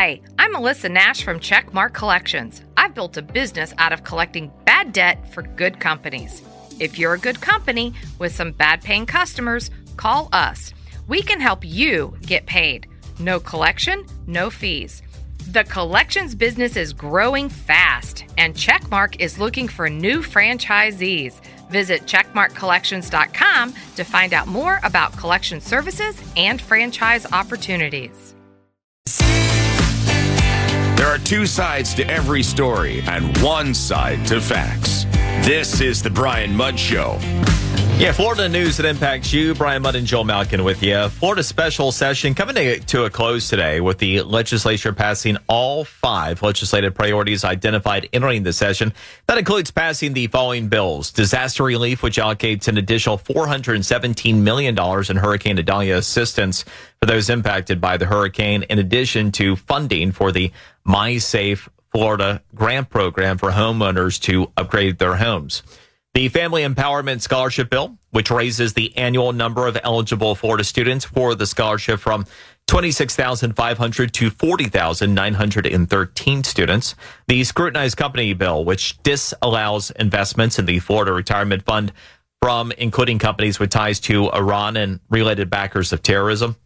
Hi, I'm Melissa Nash from Checkmark Collections. I've built a business out of collecting bad debt for good companies. If you're a good company with some bad paying customers, call us. We can help you get paid. No collection, no fees. The collections business is growing fast, and Checkmark is looking for new franchisees. Visit checkmarkcollections.com to find out more about collection services and franchise opportunities. There are two sides to every story and one side to facts. This is the Brian Mudd Show. Yeah, Florida news that impacts you. Brian Mudd and Joel Malkin with you. Florida special session coming to, a close today with the legislature passing all five legislative priorities identified entering the session. That includes passing the following bills. Disaster relief, which allocates an additional $417 million in Hurricane Idalia assistance for those impacted by the hurricane, in addition to funding for the My Safe Florida grant program for homeowners to upgrade their homes. The Family Empowerment Scholarship Bill, which raises the annual number of eligible Florida students for the scholarship from 26,500 to 40,913 students. The Scrutinized Company Bill, which disallows investments in the Florida Retirement Fund from including companies with ties to Iran and related backers of terrorism.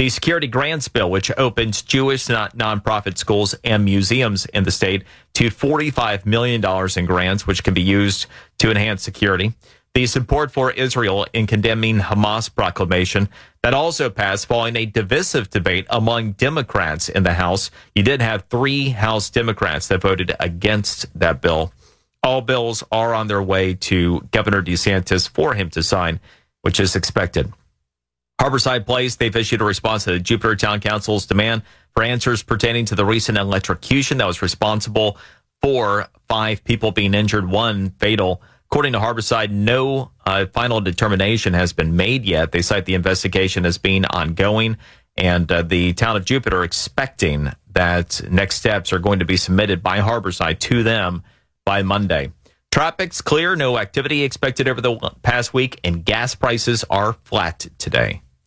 The Security Grants Bill, which opens Jewish nonprofit schools and museums in the state to $45 million in grants, which can be used to enhance security. The support for Israel in condemning Hamas proclamation that also passed following a divisive debate among Democrats in the House. You did have three House Democrats that voted against that bill. All bills are on their way to Governor DeSantis for him to sign, which is expected. Harborside Place, they've issued a response to the Jupiter Town Council's demand for answers pertaining to the recent electrocution that was responsible for five people being injured, one fatal. According to Harborside, no uh, final determination has been made yet. They cite the investigation as being ongoing, and uh, the town of Jupiter expecting that next steps are going to be submitted by Harborside to them by Monday. Traffic's clear, no activity expected over the past week, and gas prices are flat today.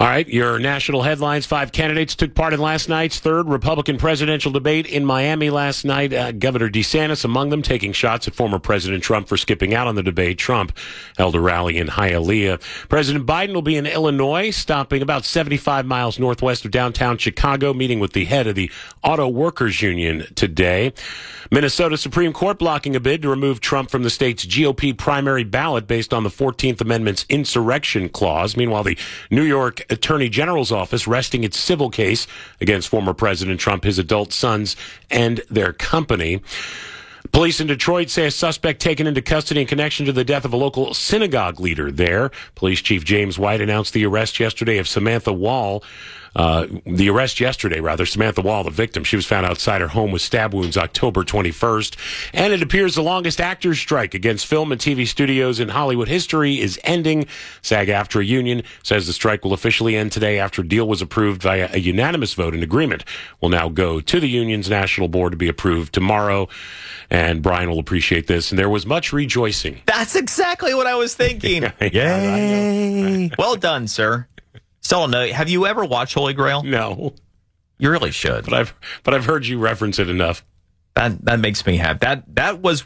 All right, your national headlines. Five candidates took part in last night's third Republican presidential debate in Miami last night. Uh, Governor DeSantis among them, taking shots at former President Trump for skipping out on the debate. Trump held a rally in Hialeah. President Biden will be in Illinois, stopping about 75 miles northwest of downtown Chicago, meeting with the head of the Auto Workers Union today. Minnesota Supreme Court blocking a bid to remove Trump from the state's GOP primary ballot based on the 14th Amendment's insurrection clause. Meanwhile, the New York Attorney General's office resting its civil case against former President Trump, his adult sons, and their company. Police in Detroit say a suspect taken into custody in connection to the death of a local synagogue leader there. Police Chief James White announced the arrest yesterday of Samantha Woll. Uh, the arrest yesterday, rather, Samantha Woll, the victim, she was found outside her home with stab wounds October 21st. And it appears the longest actors strike against film and TV studios in Hollywood history is ending. SAG AFTRA union says the strike will officially end today after a deal was approved via a unanimous vote and agreement will now go to the union's national board to be approved tomorrow. And Brian will appreciate this. And there was much rejoicing. That's exactly what I was thinking. Yay. well done, sir. Still. Have you ever watched Holy Grail? No. You really should. But I've but I've heard you reference it enough. That that makes me happy. That that was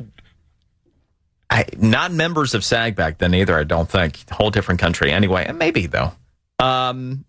I, not members of SAG back then either. I don't think whole different country. Anyway, maybe though. Um,